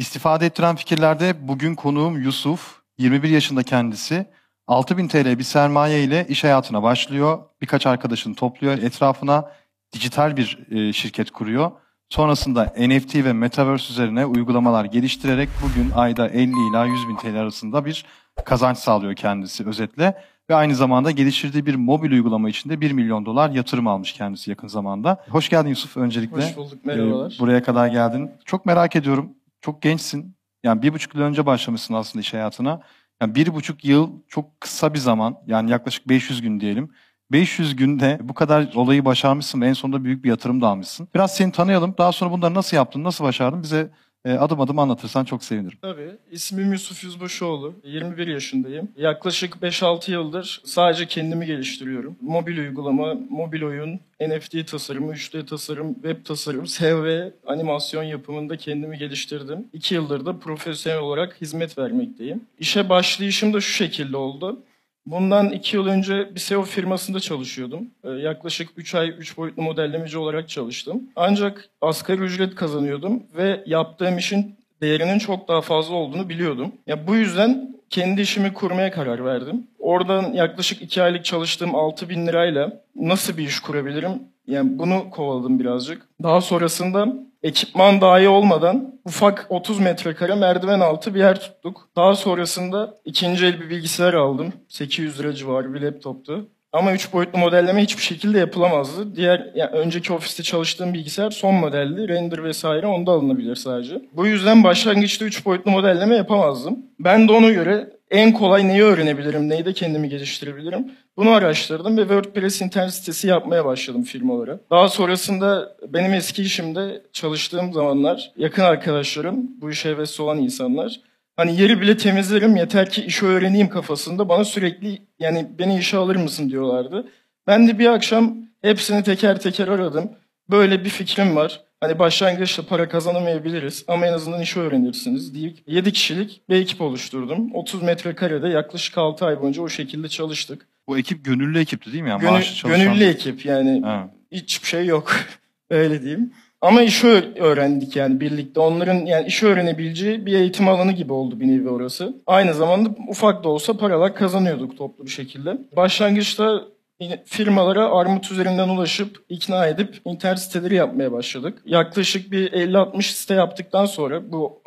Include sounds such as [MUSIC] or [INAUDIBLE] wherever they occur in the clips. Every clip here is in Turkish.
İstifade ettiren fikirlerde bugün konuğum Yusuf. 21 yaşında kendisi. 6000 TL bir sermaye ile iş hayatına başlıyor. Birkaç arkadaşını topluyor. Etrafına dijital bir e, şirket kuruyor. Sonrasında NFT ve Metaverse üzerine uygulamalar geliştirerek bugün ayda 50 ila 100 bin TL arasında bir kazanç sağlıyor kendisi özetle. Ve aynı zamanda geliştirdiği bir mobil uygulama içinde 1 milyon dolar yatırım almış kendisi yakın zamanda. Hoş geldin Yusuf öncelikle. Hoş bulduk, merhabalar. Ee, buraya kadar geldin. Çok merak ediyorum. Çok gençsin. Yani bir buçuk yıl önce başlamışsın aslında iş hayatına. Yani bir buçuk yıl çok kısa bir zaman. Yani yaklaşık 500 gün diyelim. 500 günde bu kadar olayı başarmışsın ve en sonunda büyük bir yatırım da almışsın. Biraz seni tanıyalım. Daha sonra bunları nasıl yaptın, nasıl başardın bize adım adım anlatırsan çok sevinirim. Tabii. İsmim Yusuf Yüzbaşıoğlu. 21 yaşındayım. Yaklaşık 5-6 yıldır sadece kendimi geliştiriyorum. Mobil uygulama, mobil oyun, NFT tasarımı, 3D tasarım, web tasarım, ve animasyon yapımında kendimi geliştirdim. 2 yıldır da profesyonel olarak hizmet vermekteyim. İşe başlayışım da şu şekilde oldu. Bundan iki yıl önce bir SEO firmasında çalışıyordum. Ee, yaklaşık 3 ay 3 boyutlu modellemeci olarak çalıştım. Ancak asgari ücret kazanıyordum ve yaptığım işin değerinin çok daha fazla olduğunu biliyordum. Ya bu yüzden kendi işimi kurmaya karar verdim. Oradan yaklaşık 2 aylık çalıştığım 6 bin lirayla nasıl bir iş kurabilirim? Yani bunu kovaladım birazcık. Daha sonrasında ekipman dahi olmadan ufak 30 metrekare merdiven altı bir yer tuttuk. Daha sonrasında ikinci el bir bilgisayar aldım. 800 lira civarı bir laptoptu. Ama 3 boyutlu modelleme hiçbir şekilde yapılamazdı. Diğer yani önceki ofiste çalıştığım bilgisayar son modeldi. Render vesaire onda alınabilir sadece. Bu yüzden başlangıçta 3 boyutlu modelleme yapamazdım. Ben de ona göre en kolay neyi öğrenebilirim, neyi de kendimi geliştirebilirim. Bunu araştırdım ve WordPress internet sitesi yapmaya başladım firmalara. Daha sonrasında benim eski işimde çalıştığım zamanlar yakın arkadaşlarım, bu işe hevesli olan insanlar Hani yeri bile temizlerim yeter ki işi öğreneyim kafasında bana sürekli yani beni işe alır mısın diyorlardı. Ben de bir akşam hepsini teker teker aradım. Böyle bir fikrim var. Hani başlangıçta para kazanamayabiliriz ama en azından işi öğrenirsiniz deyip 7 kişilik bir ekip oluşturdum. 30 metrekarede yaklaşık 6 ay boyunca o şekilde çalıştık. Bu ekip gönüllü ekipti değil mi? Yani Gönül, gönüllü ekip yani ha. hiçbir şey yok [LAUGHS] öyle diyeyim. Ama işi öğrendik yani birlikte. Onların yani işi öğrenebileceği bir eğitim alanı gibi oldu bir nevi orası. Aynı zamanda ufak da olsa paralar kazanıyorduk toplu bir şekilde. Başlangıçta firmalara armut üzerinden ulaşıp ikna edip internet siteleri yapmaya başladık. Yaklaşık bir 50-60 site yaptıktan sonra bu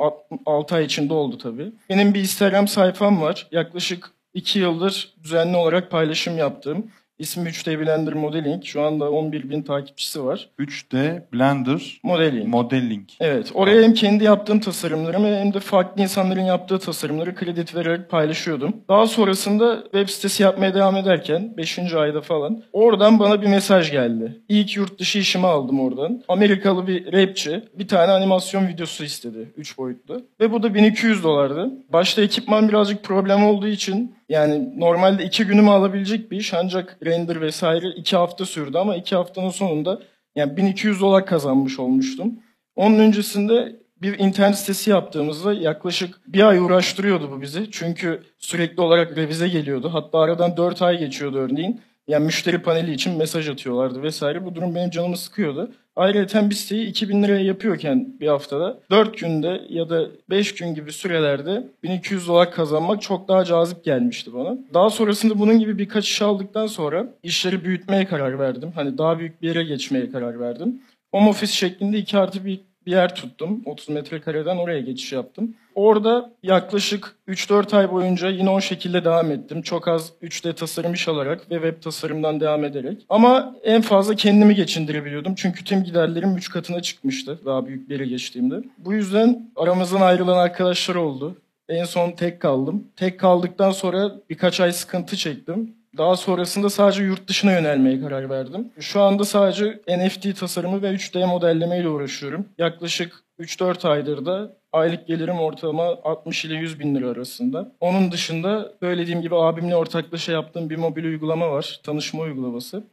6 ay içinde oldu tabii. Benim bir Instagram sayfam var. Yaklaşık 2 yıldır düzenli olarak paylaşım yaptığım. İsmi 3D Blender Modeling. Şu anda 11 bin takipçisi var. 3D Blender Modeling. Modeling. Evet. Oraya hem kendi yaptığım tasarımlarımı hem de farklı insanların yaptığı tasarımları kredi vererek paylaşıyordum. Daha sonrasında web sitesi yapmaya devam ederken 5. ayda falan oradan bana bir mesaj geldi. İlk yurt dışı işimi aldım oradan. Amerikalı bir rapçi bir tane animasyon videosu istedi. 3 boyutlu. Ve bu da 1200 dolardı. Başta ekipman birazcık problem olduğu için yani normalde iki günümü alabilecek bir iş ancak render vesaire iki hafta sürdü ama iki haftanın sonunda yani 1200 dolar kazanmış olmuştum. Onun öncesinde bir internet sitesi yaptığımızda yaklaşık bir ay uğraştırıyordu bu bizi. Çünkü sürekli olarak revize geliyordu. Hatta aradan 4 ay geçiyordu örneğin. Yani müşteri paneli için mesaj atıyorlardı vesaire. Bu durum benim canımı sıkıyordu. Ayrıca bir siteyi 2000 liraya yapıyorken bir haftada 4 günde ya da 5 gün gibi sürelerde 1200 dolar kazanmak çok daha cazip gelmişti bana. Daha sonrasında bunun gibi birkaç iş aldıktan sonra işleri büyütmeye karar verdim. Hani daha büyük bir yere geçmeye karar verdim. Home office şeklinde 2 artı bir bir yer tuttum. 30 metrekareden oraya geçiş yaptım. Orada yaklaşık 3-4 ay boyunca yine o şekilde devam ettim. Çok az 3D tasarım iş alarak ve web tasarımdan devam ederek. Ama en fazla kendimi geçindirebiliyordum. Çünkü tüm giderlerim 3 katına çıkmıştı daha büyük bir yere geçtiğimde. Bu yüzden aramızdan ayrılan arkadaşlar oldu. En son tek kaldım. Tek kaldıktan sonra birkaç ay sıkıntı çektim. Daha sonrasında sadece yurt dışına yönelmeye karar verdim. Şu anda sadece NFT tasarımı ve 3D modelleme ile uğraşıyorum. Yaklaşık 3-4 aydır da aylık gelirim ortalama 60 ile 100 bin lira arasında. Onun dışında söylediğim gibi abimle ortaklaşa yaptığım bir mobil uygulama var. Tanışma uygulaması.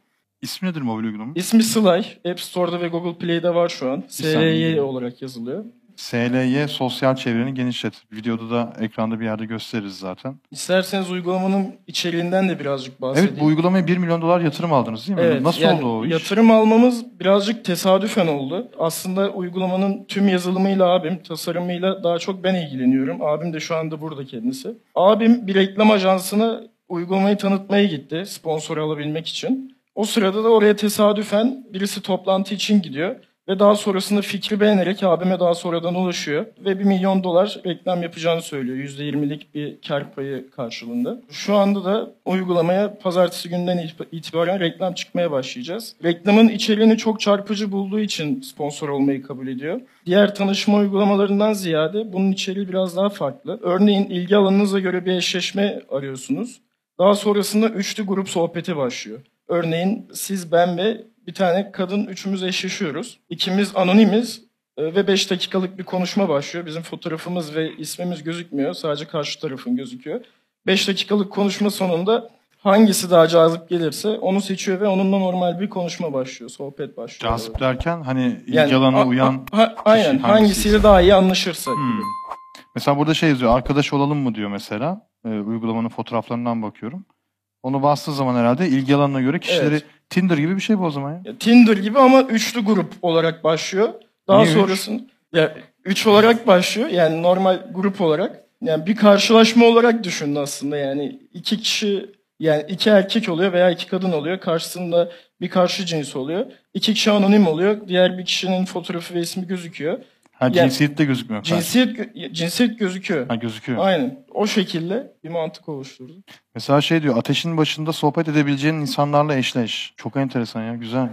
İsmi nedir mobil uygulama? İsmi Sly. App Store'da ve Google Play'de var şu an. SRY olarak yazılıyor. SLY sosyal çevreni genişlet. Videoda da ekranda bir yerde gösteririz zaten. İsterseniz uygulamanın içeriğinden de birazcık bahsedeyim. Evet bu uygulamaya 1 milyon dolar yatırım aldınız değil mi? Evet, Nasıl yani oldu o iş? Yatırım almamız birazcık tesadüfen oldu. Aslında uygulamanın tüm yazılımıyla abim, tasarımıyla daha çok ben ilgileniyorum. Abim de şu anda burada kendisi. Abim bir reklam ajansına uygulamayı tanıtmaya gitti sponsor alabilmek için. O sırada da oraya tesadüfen birisi toplantı için gidiyor. Ve daha sonrasında fikri beğenerek abime daha sonradan ulaşıyor. Ve 1 milyon dolar reklam yapacağını söylüyor. %20'lik bir kar payı karşılığında. Şu anda da uygulamaya pazartesi günden itibaren reklam çıkmaya başlayacağız. Reklamın içeriğini çok çarpıcı bulduğu için sponsor olmayı kabul ediyor. Diğer tanışma uygulamalarından ziyade bunun içeriği biraz daha farklı. Örneğin ilgi alanınıza göre bir eşleşme arıyorsunuz. Daha sonrasında üçlü grup sohbeti başlıyor. Örneğin siz, ben ve bir tane kadın üçümüz eşleşiyoruz. İkimiz anonimiz e, ve 5 dakikalık bir konuşma başlıyor. Bizim fotoğrafımız ve ismimiz gözükmüyor. Sadece karşı tarafın gözüküyor. 5 dakikalık konuşma sonunda hangisi daha cazip gelirse onu seçiyor ve onunla normal bir konuşma başlıyor. Sohbet başlıyor. Cazip derken hani ilgi Yani, alanına a- uyan a- ha- aynen hangisi hangisiyle daha iyi anlaşırsa. Hmm. Mesela burada şey yazıyor, arkadaş olalım mı diyor mesela. Ee, uygulamanın fotoğraflarından bakıyorum. Onu bastığı zaman herhalde ilgi alanına göre kişileri Evet. Tinder gibi bir şey bu o zaman ya. Ya, Tinder gibi ama üçlü grup olarak başlıyor. Daha Niye üç? sonrasında ya üç olarak başlıyor. Yani normal grup olarak. Yani bir karşılaşma olarak düşünün aslında. Yani iki kişi yani iki erkek oluyor veya iki kadın oluyor. Karşısında bir karşı cins oluyor. İki kişi anonim oluyor. Diğer bir kişinin fotoğrafı ve ismi gözüküyor. Ha cinsiyet de gözükmüyor. Cinsiyet gö- cinsiyet gözüküyor. Ha gözüküyor. Aynen. O şekilde bir mantık oluşturdu. Mesela şey diyor, ateşin başında sohbet edebileceğin insanlarla eşleş. Çok enteresan ya, güzel.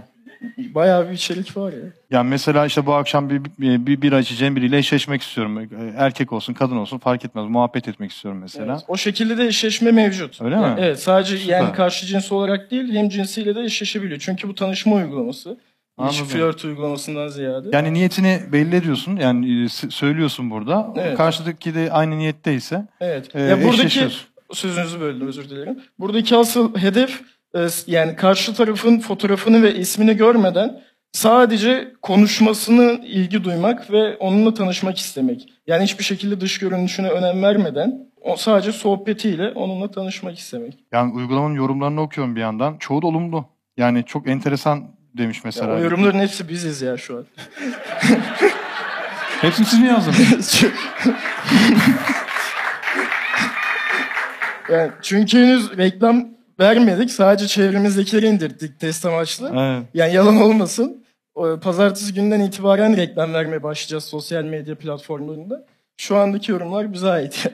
Bayağı bir içerik var ya. Yani mesela işte bu akşam bir, bir, bir bira içeceğim biriyle eşleşmek istiyorum. Ee, Erkek olsun, kadın olsun fark etmez. Muhabbet etmek istiyorum mesela. Evet, o şekilde de eşleşme mevcut. Öyle mi? Evet, sadece Süper. yani karşı cins olarak değil, hem cinsiyle de eşleşebiliyor. Çünkü bu tanışma uygulaması. Anladım. flört uygulamasından ziyade. Yani niyetini belli ediyorsun. Yani e, söylüyorsun burada. Evet. Karşıdaki de aynı niyetteyse evet. e, ya buradaki sözünüzü böldüm özür dilerim. Buradaki asıl hedef e, yani karşı tarafın fotoğrafını ve ismini görmeden sadece konuşmasını ilgi duymak ve onunla tanışmak istemek. Yani hiçbir şekilde dış görünüşüne önem vermeden o sadece sohbetiyle onunla tanışmak istemek. Yani uygulamanın yorumlarını okuyorum bir yandan. Çoğu da olumlu. Yani çok enteresan demiş Ya mesela. o yorumların hepsi biziz ya şu an. [LAUGHS] Hepsini siz mi yazdınız? [LAUGHS] yani çünkü henüz reklam vermedik. Sadece çevremizdekileri indirdik test amaçlı. evet. Yani yalan olmasın. Pazartesi günden itibaren reklam vermeye başlayacağız sosyal medya platformlarında. Şu andaki yorumlar bize ait.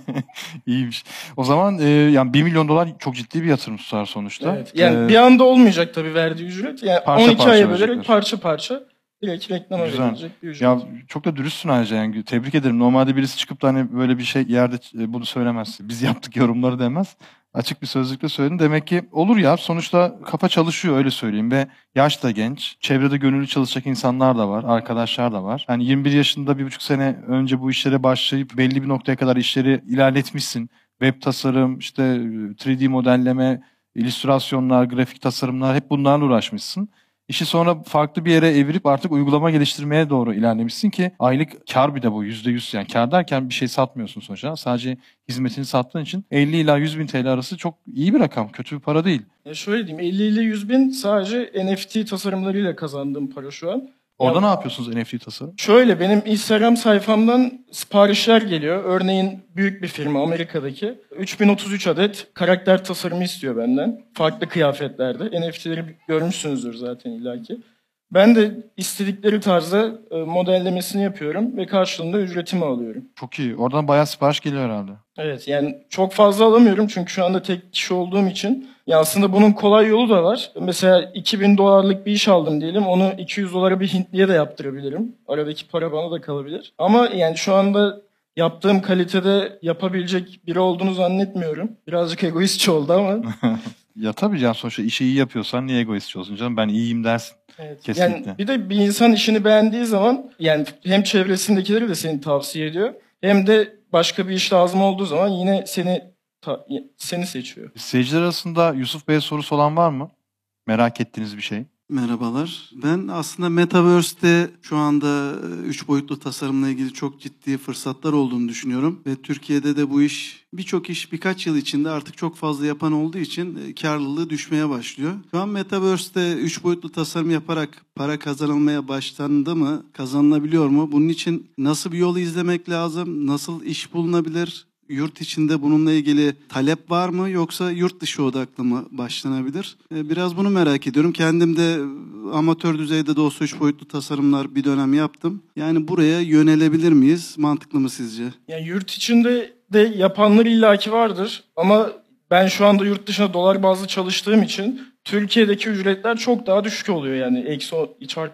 [LAUGHS] İyiymiş. O zaman e, yani 1 milyon dolar çok ciddi bir yatırım tutar sonuçta. evet. Yani Ee, bir anda olmayacak tabii verdiği ücret. Yani Parça 12 parça aya bölerek parça parça direkt reklama Güzel. verilecek bir ücret. Ya çok da dürüstsün ayrıca yani tebrik ederim. Normalde birisi çıkıp da hani böyle bir şey yerde e, bunu söylemez. Biz yaptık yorumları demez. Açık bir sözlükle söyledin. Demek ki olur ya sonuçta kafa çalışıyor öyle söyleyeyim ve yaş da genç. Çevrede gönüllü çalışacak insanlar da var, arkadaşlar da var. Yani 21 yaşında bir buçuk sene önce bu işlere başlayıp belli bir noktaya kadar işleri ilerletmişsin. Web tasarım, işte 3D modelleme, illüstrasyonlar, grafik tasarımlar hep bunlarla uğraşmışsın. İşi sonra farklı bir yere evirip artık uygulama geliştirmeye doğru ilerlemişsin ki aylık kar bir de bu yüzde yüz yani kar derken bir şey satmıyorsun sonuçta sadece hizmetini sattığın için 50 ila 100 bin TL arası çok iyi bir rakam kötü bir para değil. Ya şöyle diyeyim 50 ile 100 bin sadece NFT tasarımlarıyla kazandığım para şu an. Orada ne yapıyorsunuz NFT tasarım? Şöyle benim Instagram sayfamdan siparişler geliyor. Örneğin büyük bir firma Amerika'daki 3033 adet karakter tasarımı istiyor benden. Farklı kıyafetlerde. NFT'leri görmüşsünüzdür zaten illaki. Ben de istedikleri tarzda e, modellemesini yapıyorum ve karşılığında ücretimi alıyorum. Çok iyi. Oradan bayağı sipariş geliyor herhalde. Evet yani çok fazla alamıyorum çünkü şu anda tek kişi olduğum için. Ya aslında bunun kolay yolu da var. Mesela 2000 dolarlık bir iş aldım diyelim. Onu 200 dolara bir Hintliye de yaptırabilirim. Aradaki para bana da kalabilir. Ama yani şu anda yaptığım kalitede yapabilecek biri olduğunu zannetmiyorum. Birazcık egoistçi oldu ama. [LAUGHS] Ya tabii can sonuçta işi iyi yapıyorsan niye egoistçi olsun canım ben iyiyim dersin. Evet. Kesinlikle. Yani bir de bir insan işini beğendiği zaman yani hem çevresindekileri de seni tavsiye ediyor. Hem de başka bir iş lazım olduğu zaman yine seni ta- seni seçiyor. Seyirciler arasında Yusuf Bey'e sorusu olan var mı? Merak ettiğiniz bir şey. Merhabalar. Ben aslında Metaverse'te şu anda 3 boyutlu tasarımla ilgili çok ciddi fırsatlar olduğunu düşünüyorum. Ve Türkiye'de de bu iş birçok iş birkaç yıl içinde artık çok fazla yapan olduğu için e, karlılığı düşmeye başlıyor. Şu an Metaverse'te 3 boyutlu tasarım yaparak para kazanılmaya başlandı mı? Kazanılabiliyor mu? Bunun için nasıl bir yolu izlemek lazım? Nasıl iş bulunabilir? Yurt içinde bununla ilgili talep var mı yoksa yurt dışı odaklı mı başlanabilir? Ee, biraz bunu merak ediyorum. Kendim de amatör düzeyde de olsa üç boyutlu tasarımlar bir dönem yaptım. Yani buraya yönelebilir miyiz? Mantıklı mı sizce? Yani yurt içinde de yapanlar illaki vardır ama ben şu anda yurt dışında dolar bazlı çalıştığım için Türkiye'deki ücretler çok daha düşük oluyor yani. Eksi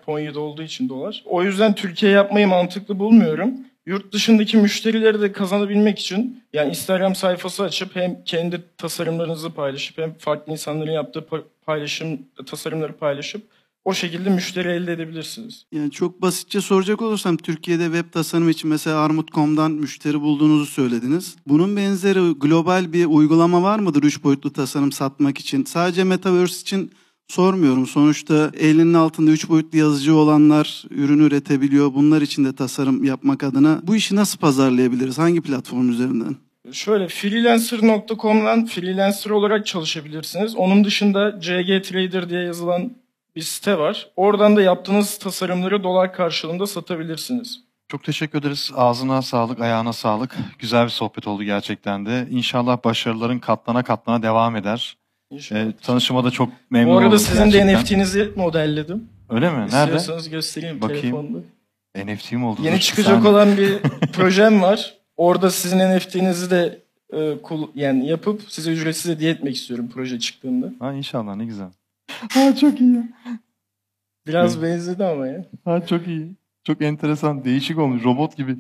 17 olduğu için dolar. O yüzden Türkiye yapmayı mantıklı bulmuyorum. Yurt dışındaki müşterileri de kazanabilmek için yani Instagram sayfası açıp hem kendi tasarımlarınızı paylaşıp hem farklı insanların yaptığı paylaşım tasarımları paylaşıp o şekilde müşteri elde edebilirsiniz. Yani çok basitçe soracak olursam Türkiye'de web tasarım için mesela Armut.com'dan müşteri bulduğunuzu söylediniz. Bunun benzeri global bir uygulama var mıdır 3 boyutlu tasarım satmak için? Sadece Metaverse için sormuyorum. Sonuçta elinin altında üç boyutlu yazıcı olanlar ürün üretebiliyor. Bunlar için de tasarım yapmak adına bu işi nasıl pazarlayabiliriz? Hangi platform üzerinden? Şöyle freelancer.com'dan freelancer olarak çalışabilirsiniz. Onun dışında CG Trader diye yazılan bir site var. Oradan da yaptığınız tasarımları dolar karşılığında satabilirsiniz. Çok teşekkür ederiz. Ağzına sağlık, ayağına sağlık. Güzel bir sohbet oldu gerçekten de. İnşallah başarıların katlana katlana devam eder. İnşallah. E, tanışıma da çok memnun oldum. Bu arada sizin gerçekten. de NFT'nizi modelledim. Öyle mi? Nerede? İstiyorsanız göstereyim Bakayım. telefonda. NFT mi oldu? Yeni çıkacak sen... olan bir [LAUGHS] projem var. Orada sizin NFT'nizi de e, yani yapıp size ücretsiz hediye etmek istiyorum proje çıktığında. Ha inşallah ne güzel. Ha çok iyi. Biraz evet. benzedi ama ya. Ha çok iyi. Çok enteresan, değişik olmuş. Robot gibi.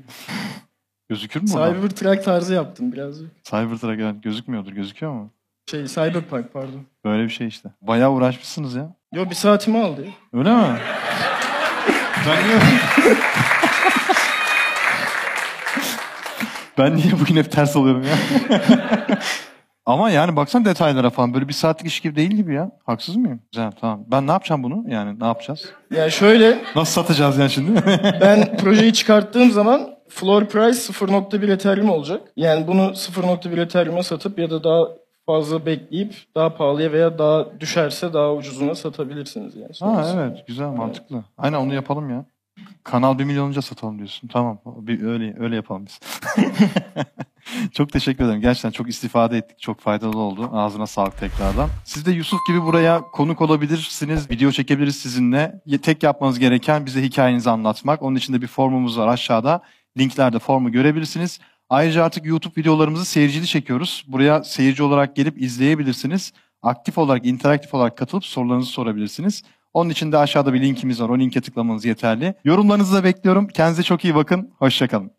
Gözükür mü Cybertruck tarzı yaptım biraz. Cybertruck yani gözükmüyordur. Gözüküyor mu? Şey Cyberpunk pardon. Böyle bir şey işte. Bayağı uğraşmışsınız ya. Yo bir saatimi aldı ya. Öyle mi? ben niye... ben niye bugün hep ters oluyorum ya? [LAUGHS] Ama yani baksan detaylara falan böyle bir saatlik iş gibi değil gibi ya. Haksız mıyım? Güzel tamam. Ben ne yapacağım bunu? Yani ne yapacağız? Ya şöyle. Nasıl satacağız yani şimdi? [LAUGHS] ben projeyi çıkarttığım zaman floor price 0.1 Ethereum olacak. Yani bunu 0.1 Ethereum'a satıp ya da daha fazla bekleyip daha pahalıya veya daha düşerse daha ucuzuna satabilirsiniz yani. Ha evet güzel mantıklı. Aynen onu yapalım ya. Kanal 1 milyonunca satalım diyorsun. Tamam. Bir, öyle öyle yapalım biz. [LAUGHS] çok teşekkür ederim. Gerçekten çok istifade ettik. Çok faydalı oldu. Ağzına sağlık tekrardan. Siz de Yusuf gibi buraya konuk olabilirsiniz. Video çekebiliriz sizinle. Tek yapmanız gereken bize hikayenizi anlatmak. Onun için de bir formumuz var aşağıda. Linklerde formu görebilirsiniz. Ayrıca artık YouTube videolarımızı seyircili çekiyoruz. Buraya seyirci olarak gelip izleyebilirsiniz. Aktif olarak, interaktif olarak katılıp sorularınızı sorabilirsiniz. Onun için de aşağıda bir linkimiz var. O linke tıklamanız yeterli. Yorumlarınızı da bekliyorum. Kendinize çok iyi bakın. Hoşçakalın.